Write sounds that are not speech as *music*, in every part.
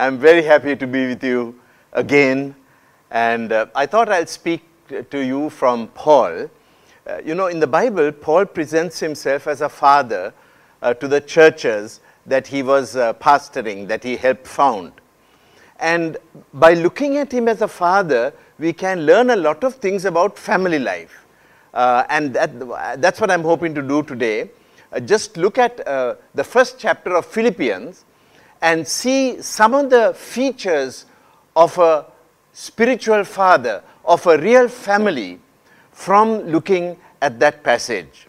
I'm very happy to be with you again. And uh, I thought I'll speak to you from Paul. Uh, you know, in the Bible, Paul presents himself as a father uh, to the churches that he was uh, pastoring, that he helped found. And by looking at him as a father, we can learn a lot of things about family life. Uh, and that, that's what I'm hoping to do today. Uh, just look at the first chapter of Philippians and see some of the features of a spiritual father, of a real family, from looking at that passage.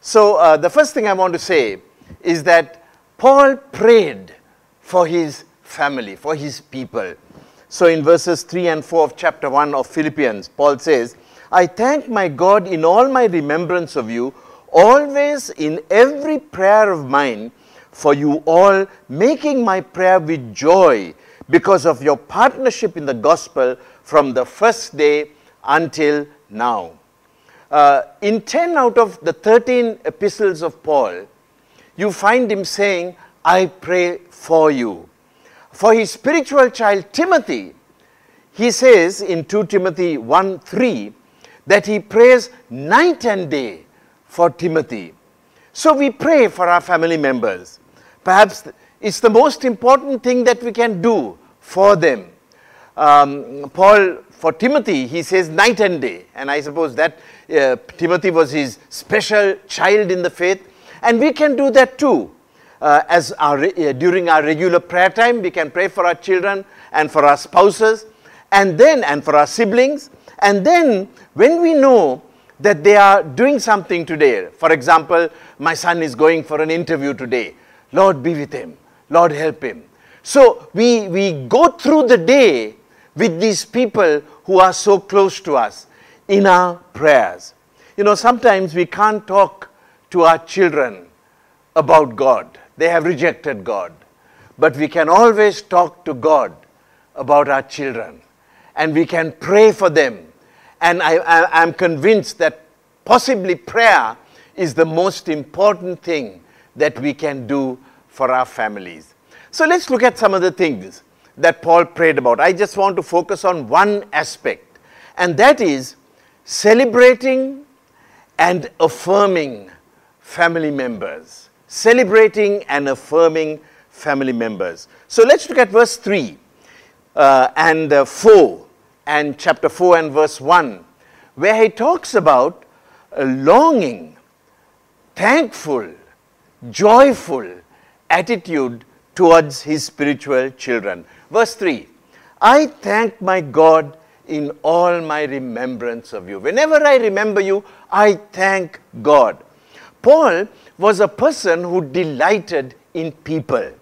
So, uh, the first thing I want to say is that Paul prayed for his family, for his people. So, in verses 3 and 4 of chapter 1 of Philippians, Paul says, I thank my God in all my remembrance of you, always in every prayer of mine for you all, making my prayer with joy because of your partnership in the gospel from the first day until now. Uh, in 10 out of the 13 epistles of Paul, you find him saying, I pray for you. For his spiritual child Timothy, he says in 2 Timothy 1 3 that he prays night and day for Timothy. So we pray for our family members. Perhaps it's the most important thing that we can do for them. Um, Paul, for Timothy, he says night and day. And I suppose that uh, Timothy was his special child in the faith. And we can do that too. Uh, as our, uh, during our regular prayer time, we can pray for our children and for our spouses, and then, and for our siblings. And then, when we know that they are doing something today, for example, my son is going for an interview today, Lord, be with him. Lord, help him. So we, we go through the day with these people who are so close to us in our prayers. You know, sometimes we can't talk to our children about God, they have rejected God. But we can always talk to God about our children and we can pray for them. And I, I, I'm convinced that possibly prayer is the most important thing that we can do for our families. So let's look at some of the things that Paul prayed about. I just want to focus on one aspect, and that is celebrating and affirming family members. Celebrating and affirming family members. So let's look at verse 3 uh, and uh, 4 and chapter 4 and verse 1, where he talks about longing, thankful, joyful attitude towards his spiritual children. Verse 3 I thank my God in all my remembrance of you. Whenever I remember you, I thank God. Paul was a person who delighted in people.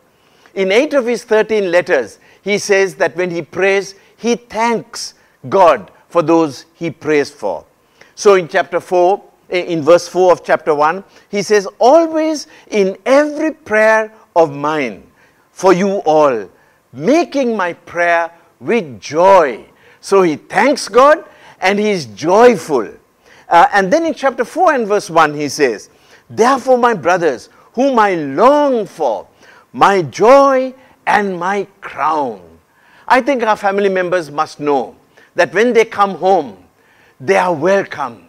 In eight of his 13 letters, he says that when he prays, he thanks God for those he prays for. So in chapter 4, in verse 4 of chapter 1, he says, Always in every prayer of mine for you all, making my prayer with joy. So he thanks God and he is joyful. Uh, and then in chapter 4 and verse 1, he says, Therefore, my brothers, whom I long for, my joy and my crown. I think our family members must know that when they come home, they are welcome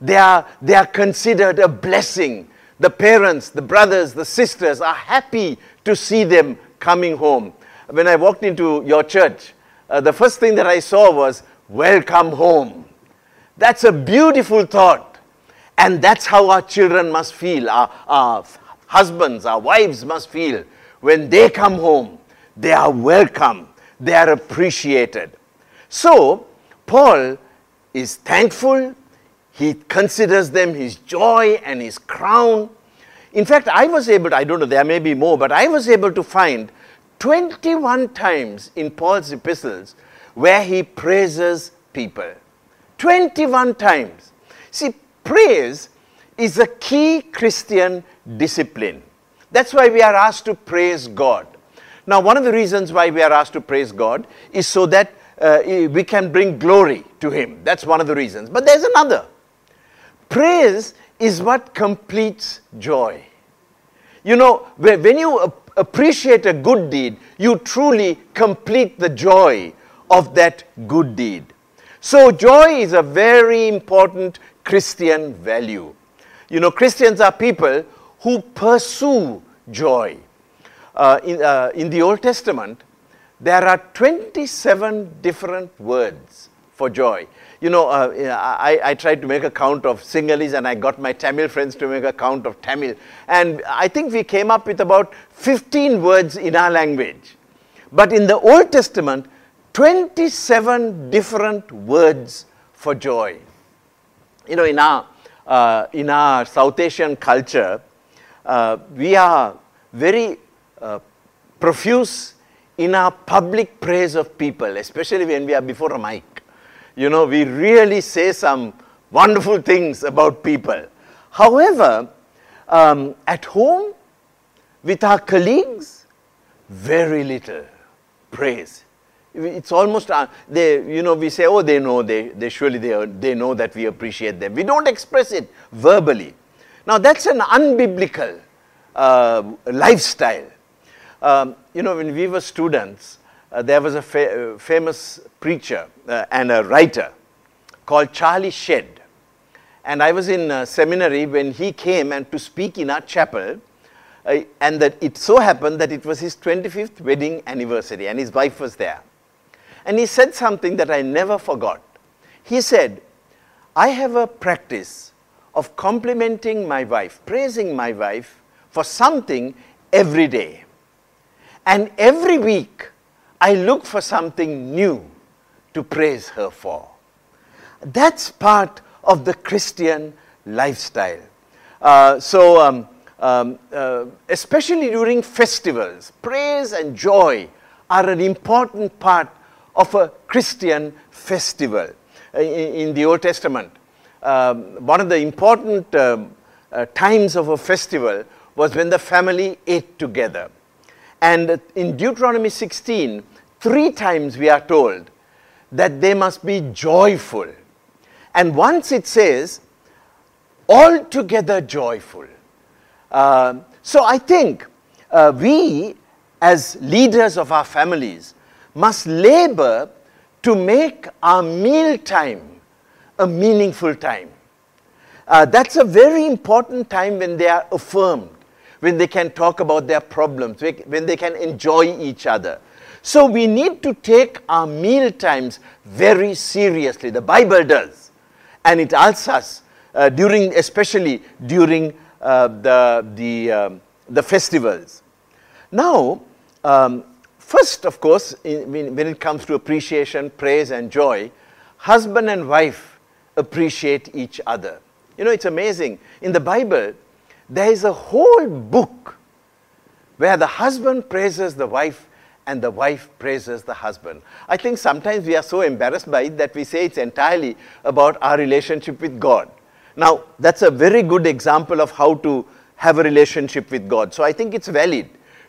they are, they are considered a blessing. The parents, the brothers, the sisters are happy to see them coming home. When I walked into your church, uh, the first thing that I saw was, Welcome home. That's a beautiful thought. And that's how our children must feel, our, our husbands, our wives must feel. When they come home, they are welcome, they are appreciated. So, Paul is thankful he considers them his joy and his crown. In fact, I was able to, I don't know, there may be more, but I was able to find 21 times in Paul's epistles where he praises people. 21 times. See, praise is a key Christian discipline. That's why we are asked to praise God. Now, one of the reasons why we are asked to praise God is so that uh, we can bring glory to Him. That's one of the reasons. But there's another. Praise is what completes joy. You know, when you appreciate a good deed, you truly complete the joy of that good deed. So, joy is a very important Christian value. You know, Christians are people who pursue joy. Uh, in, uh, in the Old Testament, there are 27 different words for joy. You know, uh, I, I, tried to make a count of Sinhalese and I got my Tamil friends to make a count of Tamil. And I think we came up with about 15 words in our language. But in the Old Testament, 27 different words for joy. You know, in our, uh, in our South Asian culture, uh, we are very uh, profuse in our public praise of people, especially when we are before a mic you know, we really say some wonderful things about people. However, um, at home, with our colleagues, very little praise. It's almost, uh, they, you know, we say, oh, they know, they, they surely they, they know that we appreciate them. We don't express it verbally. Now, that's an unbiblical uh, lifestyle. Um, you know, when we were students, uh, there was a fa uh, famous preacher uh, and a writer called Charlie Shedd. And I was in uh, seminary when he came and to speak in our chapel. Uh, and that it so happened that it was his 25th wedding anniversary and his wife was there. And he said something that I never forgot. He said, I have a practice of complimenting my wife, praising my wife for something every day. And every week, I look for something new to praise her for. That's part of the Christian lifestyle. Uh, so, um, um, uh, especially during festivals, praise and joy are an important part of a Christian festival. Uh, in, in, the Old Testament, um, one of the important um, uh, times of a festival was when the family ate together. And in Deuteronomy 16, three times we are told that they must be joyful. And once it says, altogether joyful. Uh, so I think uh, we, as leaders of our families, must labor to make our meal time a meaningful time. Uh, that's a very important time when they are affirmed, when they can talk about their problems, when they can enjoy each other. So we need to take our meal times very seriously. The Bible does. And it asks us, uh, during, especially during uh, the, the, um, the festivals. Now, um, first, of course, in, when it comes to appreciation, praise, and joy, husband and wife appreciate each other. You know, it's amazing. In the Bible, there is a whole book where the husband praises the wife and the wife praises the husband. I think sometimes we are so embarrassed by it that we say it's entirely about our relationship with God. Now, that's a very good example of how to have a relationship with God. So I think it's valid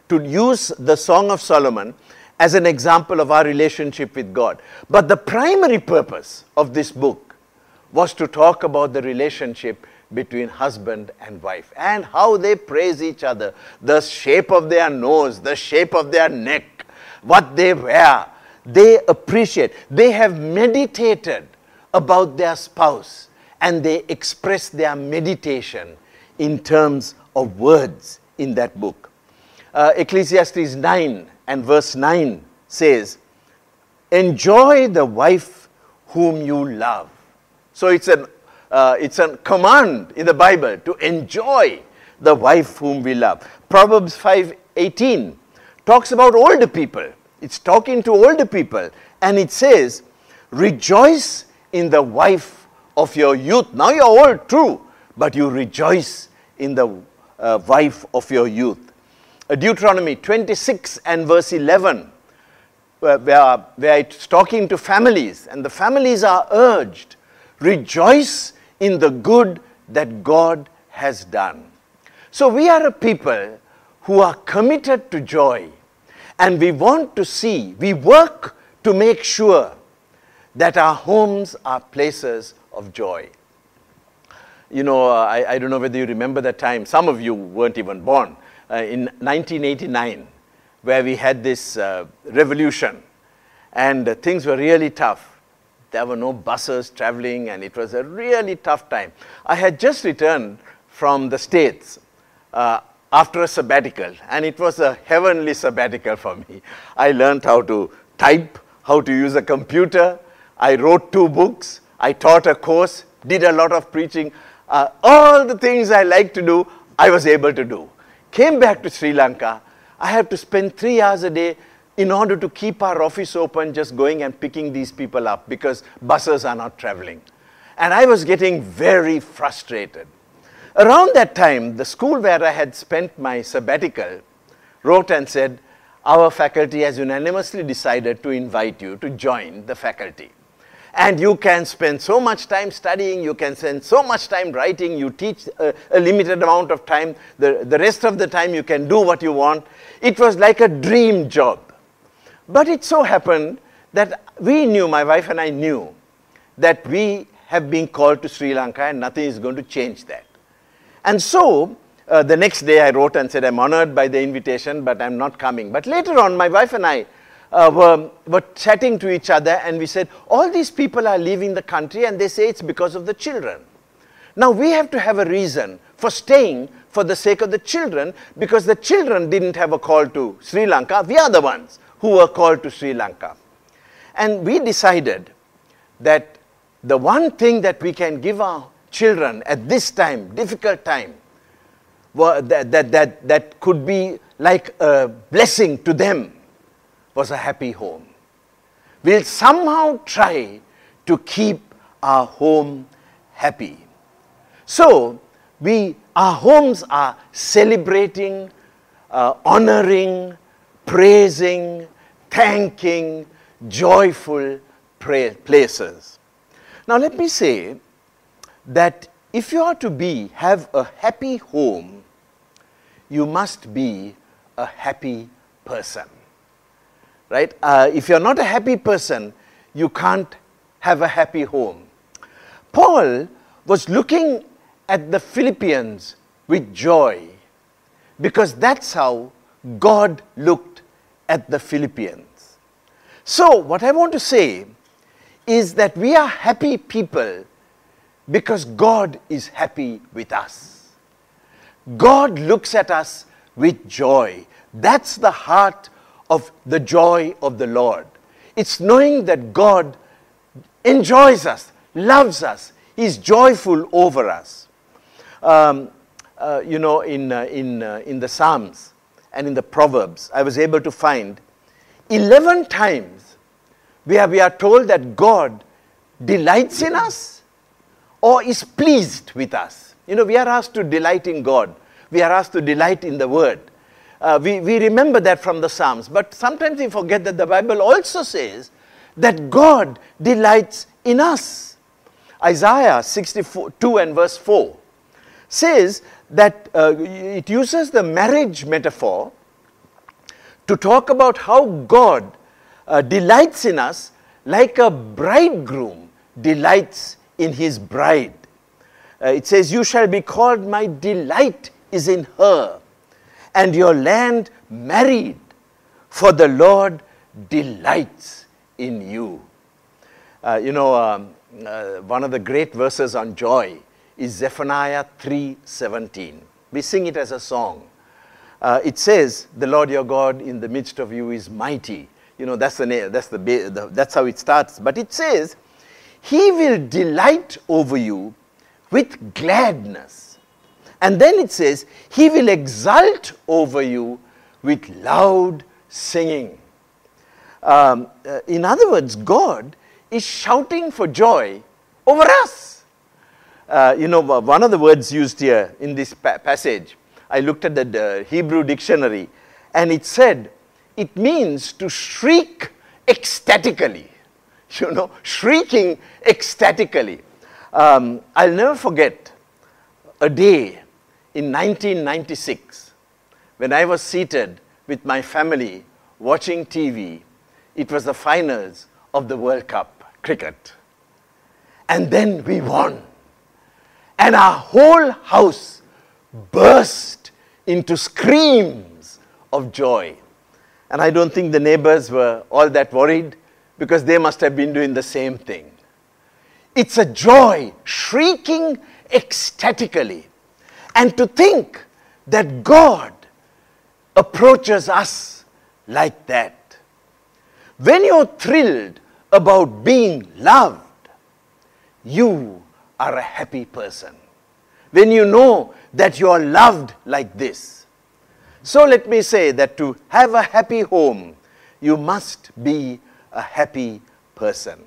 to use the Song of Solomon as an example of our relationship with God. But the primary purpose of this book was to talk about the relationship between husband and wife and how they praise each other, the shape of their nose, the shape of their neck, what they wear, they appreciate. They have meditated about their spouse and they express their meditation in terms of words in that book. Uh, Ecclesiastes 9 and verse 9 says, Enjoy the wife whom you love. So it's an uh, it's a command in the Bible to enjoy the wife whom we love. Proverbs 5:18 talks about older people. It's talking to older people. And it says, Rejoice in the wife of your youth. Now you're old, true, but you rejoice in the uh, wife of your youth. Uh, Deuteronomy 26 and verse 11, where, where, where it's talking to families, and the families are urged, Rejoice in the good that God has done. So we are a people who are committed to joy and we want to see, we work to make sure that our homes are places of joy. You know, I, I don't know whether you remember that time, some of you weren't even born. uh, in 1989, where we had this uh, revolution and uh, things were really tough. There were no buses traveling, and it was a really tough time. I had just returned from the States uh, after a sabbatical, and it was a heavenly sabbatical for me. I learned how to type, how to use a computer. I wrote two books. I taught a course, did a lot of preaching. Uh, all the things I like to do, I was able to do. Came back to Sri Lanka. I had to spend three hours a day in order to keep our office open, just going and picking these people up because buses are not traveling. And I was getting very frustrated. Around that time, the school where I had spent my sabbatical wrote and said, Our faculty has unanimously decided to invite you to join the faculty. And you can spend so much time studying, you can spend so much time writing, you teach a, a limited amount of time, the, the rest of the time you can do what you want. It was like a dream job. But it so happened that we knew, my wife and I knew, that we have been called to Sri Lanka and nothing is going to change that. And so, uh, the next day I wrote and said, I'm honored by the invitation, but I'm not coming. But later on, my wife and I uh, were, were chatting to each other and we said, all these people are leaving the country and they say it's because of the children. Now we have to have a reason for staying for the sake of the children because the children didn't have a call to Sri Lanka. We are the ones who were called to Sri Lanka. And we decided that the one thing that we can give our children at this time, difficult time, that, that, that, that could be like a blessing to them was a happy home. We'll somehow try to keep our home happy. So, we, our homes are celebrating, uh, honoring, praising, thanking, joyful places. Now, let me say that if you are to be, have a happy home, you must be a happy person. Right? Uh, if you're not a happy person, you can't have a happy home. Paul was looking at the Philippians with joy because that's how God looked at the Philippians. So, what I want to say is that we are happy people because God is happy with us. God looks at us with joy. That's the heart of the joy of the Lord. It's knowing that God enjoys us, loves us, is joyful over us. Um, uh, you know, in, uh, in, uh, in the Psalms and in the Proverbs, I was able to find 11 times where we are told that God delights in us or is pleased with us. You know, we are asked to delight in God, we are asked to delight in the Word. Uh, we, we remember that from the Psalms, but sometimes we forget that the Bible also says that God delights in us. Isaiah 62 and verse 4 says that uh, it uses the marriage metaphor to talk about how God uh, delights in us like a bridegroom delights in his bride. Uh, it says, You shall be called, my delight is in her, and your land married, for the Lord delights in you. Uh, you know, um, uh, one of the great verses on joy is Zephaniah 3:17. We sing it as a song. Uh, it says, "The Lord your God in the midst of you is mighty." You know, that's the that's the, the that's how it starts. But it says, he will delight over you with gladness. And then it says, He will exult over you with loud singing. Um, uh, in other words, God is shouting for joy over us. Uh, you know, one of the words used here in this pa passage, I looked at the Hebrew dictionary and it said, it means to shriek ecstatically *laughs* you know, shrieking ecstatically. Um, I'll never forget a day in 1996 when I was seated with my family watching TV. It was the finals of the World Cup cricket. And then we won. And our whole house burst into screams of joy. And I don't think the neighbors were all that worried because they must have been doing the same thing. It's a joy, shrieking ecstatically. And to think that God approaches us like that. When you're thrilled about being loved, you are a happy person. When you know that you are loved like this. So let me say that to have a happy home, you must be a happy person.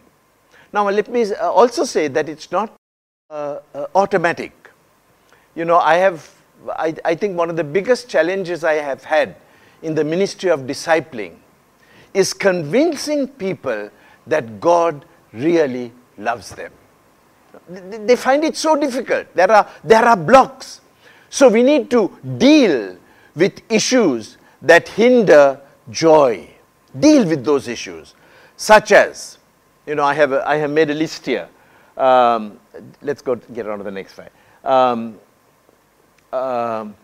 Now, let me uh, also say that it's not uh, uh, automatic. You know, I have, I, I think one of the biggest challenges I have had in the ministry of discipling is convincing people that God really loves them. They find it so difficult. There are, there are blocks. So we need to deal with issues that hinder joy. Deal with those issues, such as, you know, I have, a, I have made a list here. Um, let's go get on to the next slide. Um, um,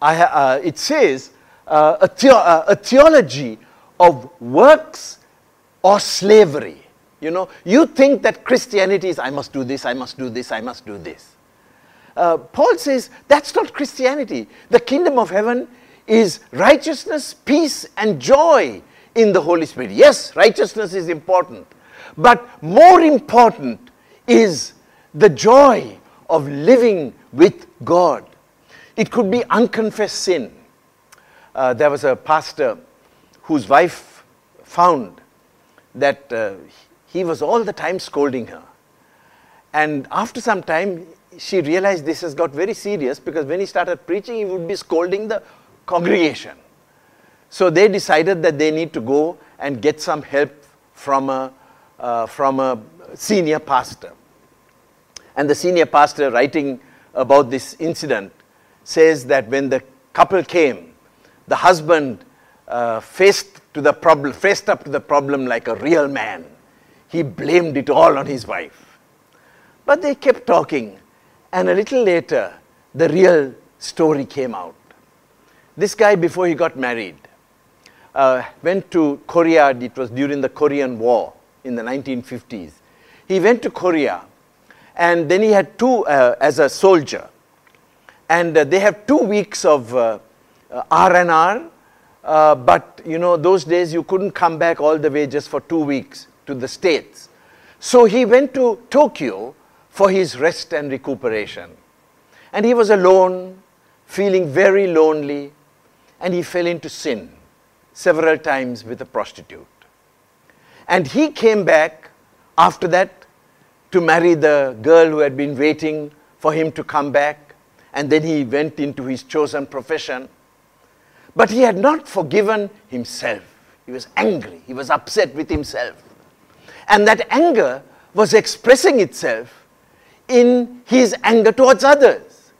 I, uh, it says uh, a, the uh, a theology of works or slavery. You know, you think that Christianity is, I must do this, I must do this, I must do this. Uh, Paul says that's not Christianity. The kingdom of heaven is righteousness, peace, and joy in the Holy Spirit. Yes, righteousness is important, but more important is the joy of living with God. It could be unconfessed sin. Uh, there was a pastor whose wife found that uh, he was all the time scolding her. And after some time, she realized this has got very serious because when he started preaching, he would be scolding the congregation. So they decided that they need to go and get some help from a, uh, from a senior pastor. And the senior pastor, writing about this incident, says that when the couple came, the husband uh, faced to the problem, faced up to the problem like a real man. He blamed it all on his wife. But they kept talking, and a little later, the real story came out. This guy, before he got married, uh, went to Korea. It was during the Korean War in the 1950s. He went to Korea, and then he had two uh, as a soldier. And uh, they have two weeks of uh, R&R, uh, but you know, those days you couldn't come back all the way just for two weeks to the States. So he went to Tokyo for his rest and recuperation. And he was alone, feeling very lonely, and he fell into sin several times with a prostitute. And he came back after that to marry the girl who had been waiting for him to come back. And then he went into his chosen profession. But he had not forgiven himself. He was angry. He was upset with himself. And that anger was expressing itself in his anger towards others.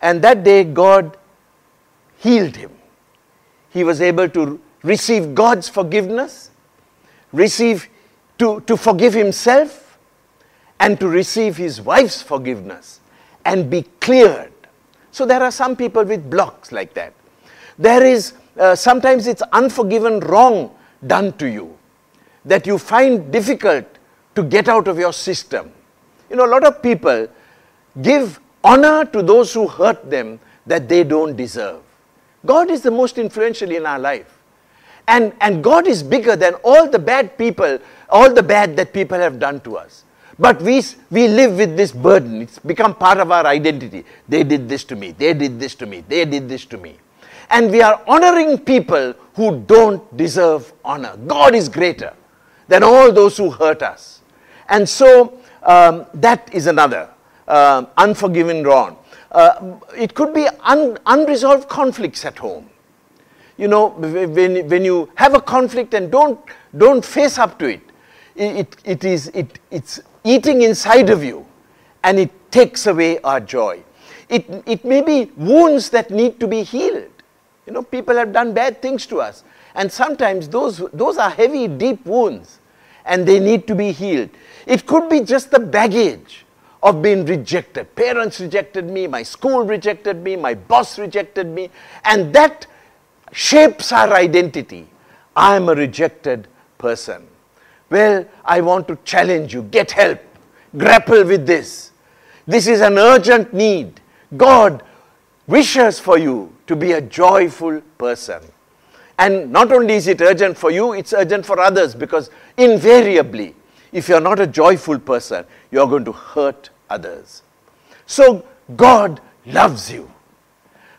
And that day, God healed him. He was able to receive God's forgiveness, receive to, to forgive himself, and to receive his wife's forgiveness and be cleared. So there are some people with blocks like that. There is, uh, sometimes it's unforgiven wrong done to you that you find difficult to get out of your system. You know, a lot of people give honor to those who hurt them that they don't deserve. God is the most influential in our life. And, and God is bigger than all the bad people, all the bad that people have done to us. But we, we live with this burden. It's become part of our identity. They did this to me. They did this to me. They did this to me and we are honoring people who don't deserve honor. God is greater than all those who hurt us. And so um, that is another uh, unforgiven wrong. Uh, it could be un- unresolved conflicts at home. You know, when, when you have a conflict and don't, don't face up to it, it, it is, it, it's eating inside of you and it takes away our joy. It, it may be wounds that need to be healed. You know, people have done bad things to us. And sometimes those, those are heavy, deep wounds and they need to be healed. It could be just the baggage of being rejected. Parents rejected me, my school rejected me, my boss rejected me, and that shapes our identity. I am a rejected person. Well, I want to challenge you. Get help. Grapple with this. This is an urgent need. God wishes for you to be a joyful person. And not only is it urgent for you, it's urgent for others because invariably, if you're not a joyful person, you're going to hurt others. So God loves you.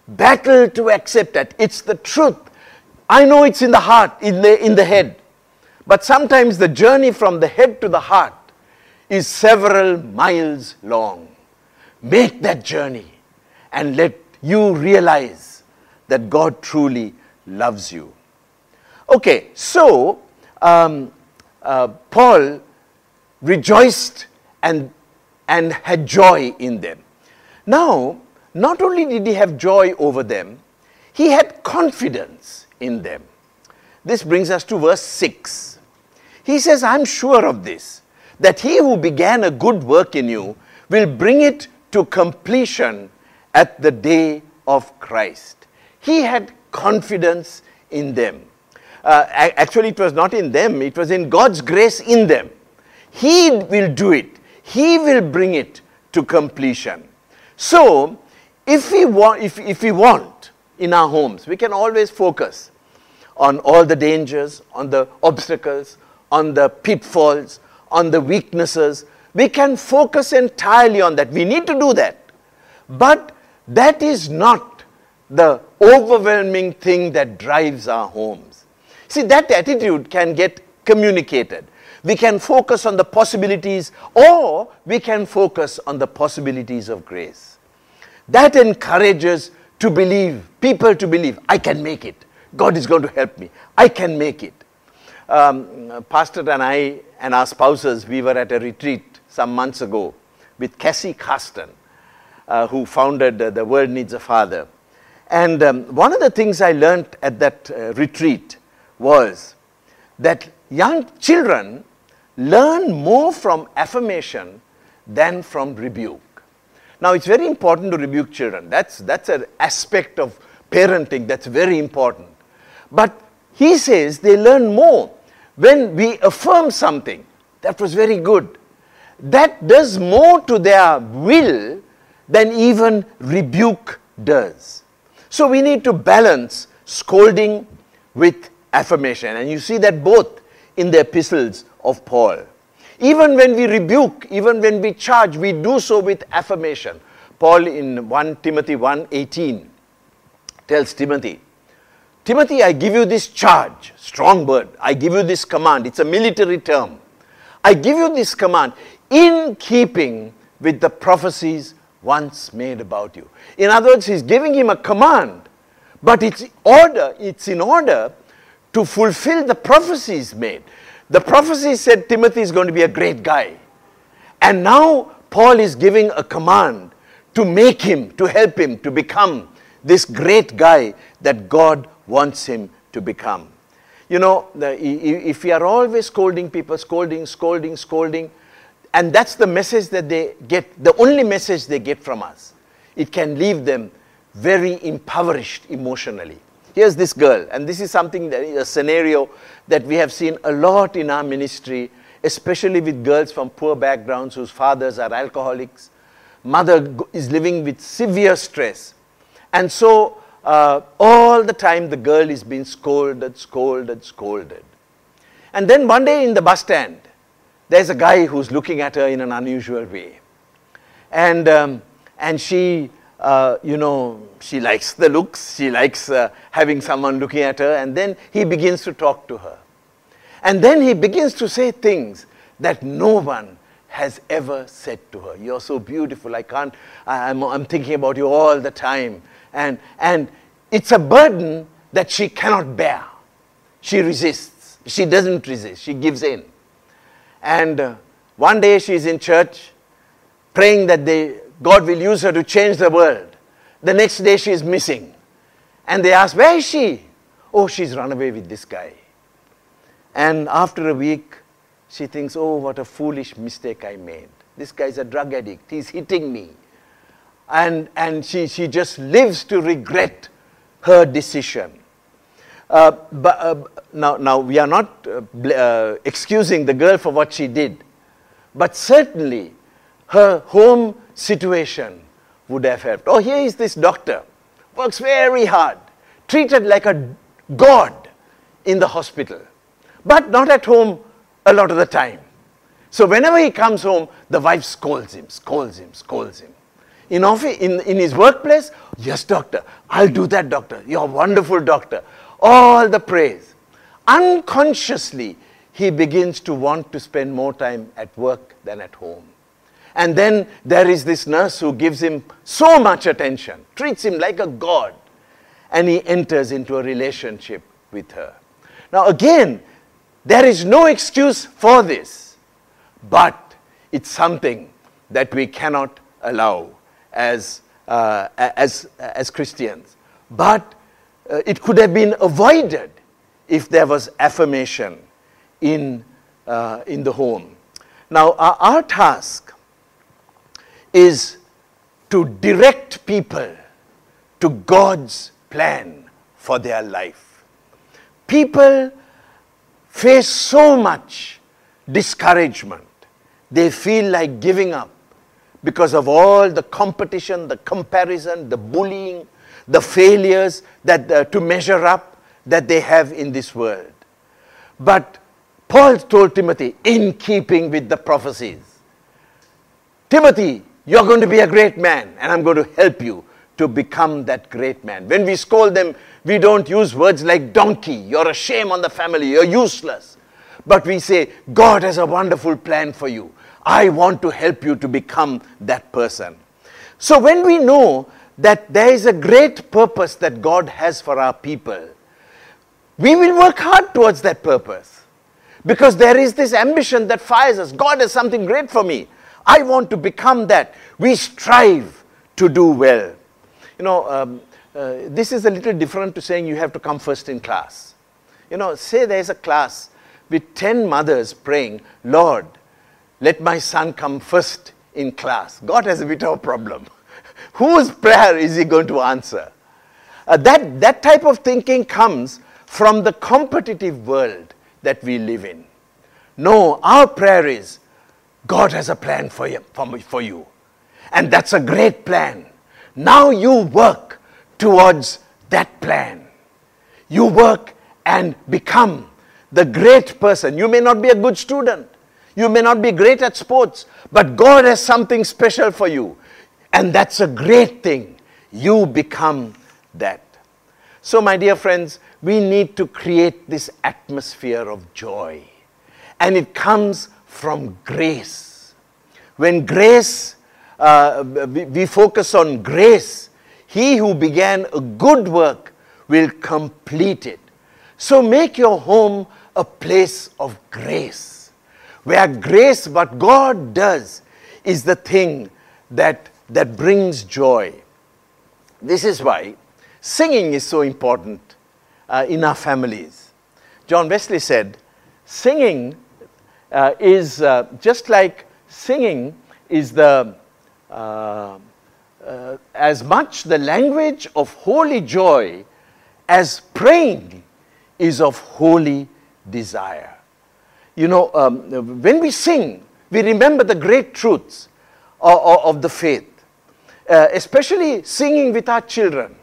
Battle to accept that. It's the truth. I know it's in the heart, in the, in the head. But sometimes the journey from the head to the heart is several miles long. Make that journey and let you realize that God truly loves you. Okay, so um, uh, Paul rejoiced and, and had joy in them. Now, not only did he have joy over them, he had confidence in them. This brings us to verse 6. He says, I'm sure of this, that he who began a good work in you will bring it to completion at the day of Christ. He had confidence in them. Uh, actually, it was not in them, it was in God's grace in them. He will do it, He will bring it to completion. So, if we want, if, if we want in our homes, we can always focus on all the dangers, on the obstacles, on the pitfalls, on the weaknesses. We can focus entirely on that. We need to do that. But that is not the overwhelming thing that drives our homes. See, that attitude can get communicated. We can focus on the possibilities or we can focus on the possibilities of grace. That encourages to believe, people to believe, I can make it. God is going to help me. I can make it. Um, Pastor and I and our spouses, we were at a retreat some months ago with Cassie Carsten uh, who founded uh, The World Needs a Father. And um, one of the things I learned at that uh, retreat was that young children learn more from affirmation than from rebuke. Now, it's very important to rebuke children. That's, that's an aspect of parenting that's very important. But he says they learn more when we affirm something. That was very good. That does more to their will than even rebuke does. So we need to balance scolding with affirmation. And you see that both in the epistles of Paul. Even when we rebuke, even when we charge, we do so with affirmation. Paul in 1 Timothy 1:18 tells Timothy, Timothy, I give you this charge, strong word. I give you this command. It's a military term. I give you this command in keeping with the prophecies once made about you. In other words, he's giving him a command, but it's order, it's in order to fulfill the prophecies made. The prophecy said Timothy is going to be a great guy. And now Paul is giving a command to make him, to help him to become this great guy that God wants him to become. You know, if we are always scolding people, scolding, scolding, scolding, and that's the message that they get, the only message they get from us. It can leave them very impoverished emotionally. Here's this girl, and this is something that is a scenario that we have seen a lot in our ministry, especially with girls from poor backgrounds whose fathers are alcoholics. Mother is living with severe stress. And so, uh, all the time, the girl is being scolded, scolded, scolded. And then one day in the bus stand, there's a guy who's looking at her in an unusual way. And, um, and she, uh, you know, she likes the looks, she likes uh, having someone looking at her, and then he begins to talk to her. And then he begins to say things that no one has ever said to her. You're so beautiful, I can't, I'm, I'm thinking about you all the time. And, and it's a burden that she cannot bear. She resists. She doesn't resist, she gives in. And uh, one day she's in church praying that they, God will use her to change the world. The next day she is missing. And they ask, Where is she? Oh, she's run away with this guy. And after a week, she thinks, Oh, what a foolish mistake I made. This guy's a drug addict. He's hitting me. And, and she, she just lives to regret her decision. Uh, but, uh, now, now, we are not uh, uh, excusing the girl for what she did, but certainly her home situation would have helped. Oh, here is this doctor, works very hard, treated like a god in the hospital, but not at home a lot of the time. So whenever he comes home, the wife scolds him, scolds him, scolds him. In, office, in, in his workplace, yes, doctor, I'll do that, doctor. You're a wonderful doctor. All the praise. Unconsciously, he begins to want to spend more time at work than at home. And then there is this nurse who gives him so much attention, treats him like a god, and he enters into a relationship with her. Now, again, there is no excuse for this, but it's something that we cannot allow as, uh, as, as Christians. But uh, it could have been avoided if there was affirmation in, uh, in the home. Now, our, our task is to direct people to God's plan for their life. People face so much discouragement. They feel like giving up because of all the competition, the comparison, the bullying, the failures that uh, to measure up that they have in this world. But Paul told Timothy, in keeping with the prophecies, Timothy, you're going to be a great man, and I'm going to help you to become that great man. When we scold them, we don't use words like donkey, you're a shame on the family, you're useless. But we say, God has a wonderful plan for you. I want to help you to become that person. So when we know that there is a great purpose that God has for our people, we will work hard towards that purpose. Because there is this ambition that fires us. God has something great for me. I want to become that. We strive to do well. You know, um, uh, this is a little different to saying you have to come first in class. You know, say there's a class with 10 mothers praying, Lord, let my son come first in class. God has a bit of a problem. *laughs* Whose prayer is he going to answer? Uh, that, that type of thinking comes from the competitive world that we live in. No, our prayer is God has a plan for you, for, for you. And that's a great plan. Now you work towards that plan. You work and become the great person. You may not be a good student. You may not be great at sports, but God has something special for you. And that's a great thing. You become that. So, my dear friends, we need to create this atmosphere of joy. And it comes from grace. When grace, uh, we focus on grace, he who began a good work will complete it. So make your home a place of grace, where grace, what God does, is the thing that, that brings joy. This is why singing is so important uh, in our families. John Wesley said, singing uh, is uh, just like singing is the uh, uh, as much the language of holy joy as praying is of holy desire. You know, um, when we sing, we remember the great truths of, of the faith, uh, especially singing with our children.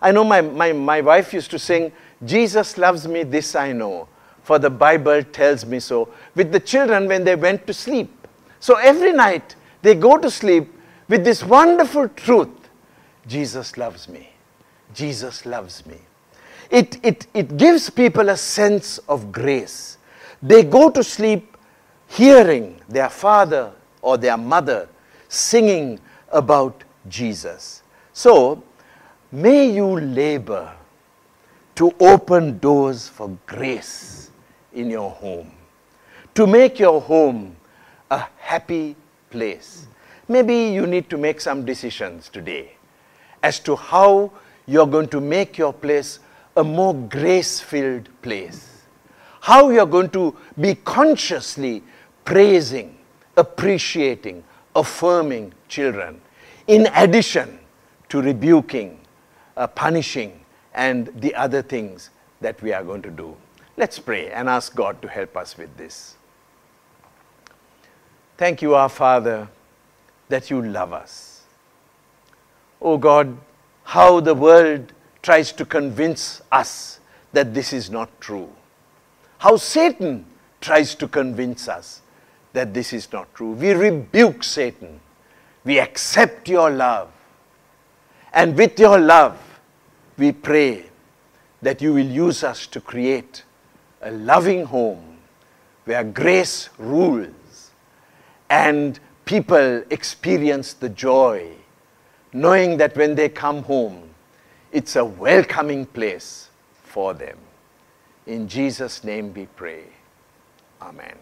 I know my, my, my wife used to sing, Jesus loves me, this I know, for the Bible tells me so, with the children when they went to sleep. So every night they go to sleep with this wonderful truth Jesus loves me. Jesus loves me. It, it, it gives people a sense of grace. They go to sleep hearing their father or their mother singing about Jesus. So, may you labor to open doors for grace in your home, to make your home a happy place. Maybe you need to make some decisions today as to how you're going to make your place a more grace filled place. How you're going to be consciously praising, appreciating, affirming children, in addition to rebuking, uh, punishing, and the other things that we are going to do. Let's pray and ask God to help us with this. Thank you, our Father, that you love us. Oh God, how the world tries to convince us that this is not true. How Satan tries to convince us that this is not true. We rebuke Satan. We accept your love. And with your love, we pray that you will use us to create a loving home where grace rules and people experience the joy, knowing that when they come home, it's a welcoming place for them. In Jesus' name we pray. Amen.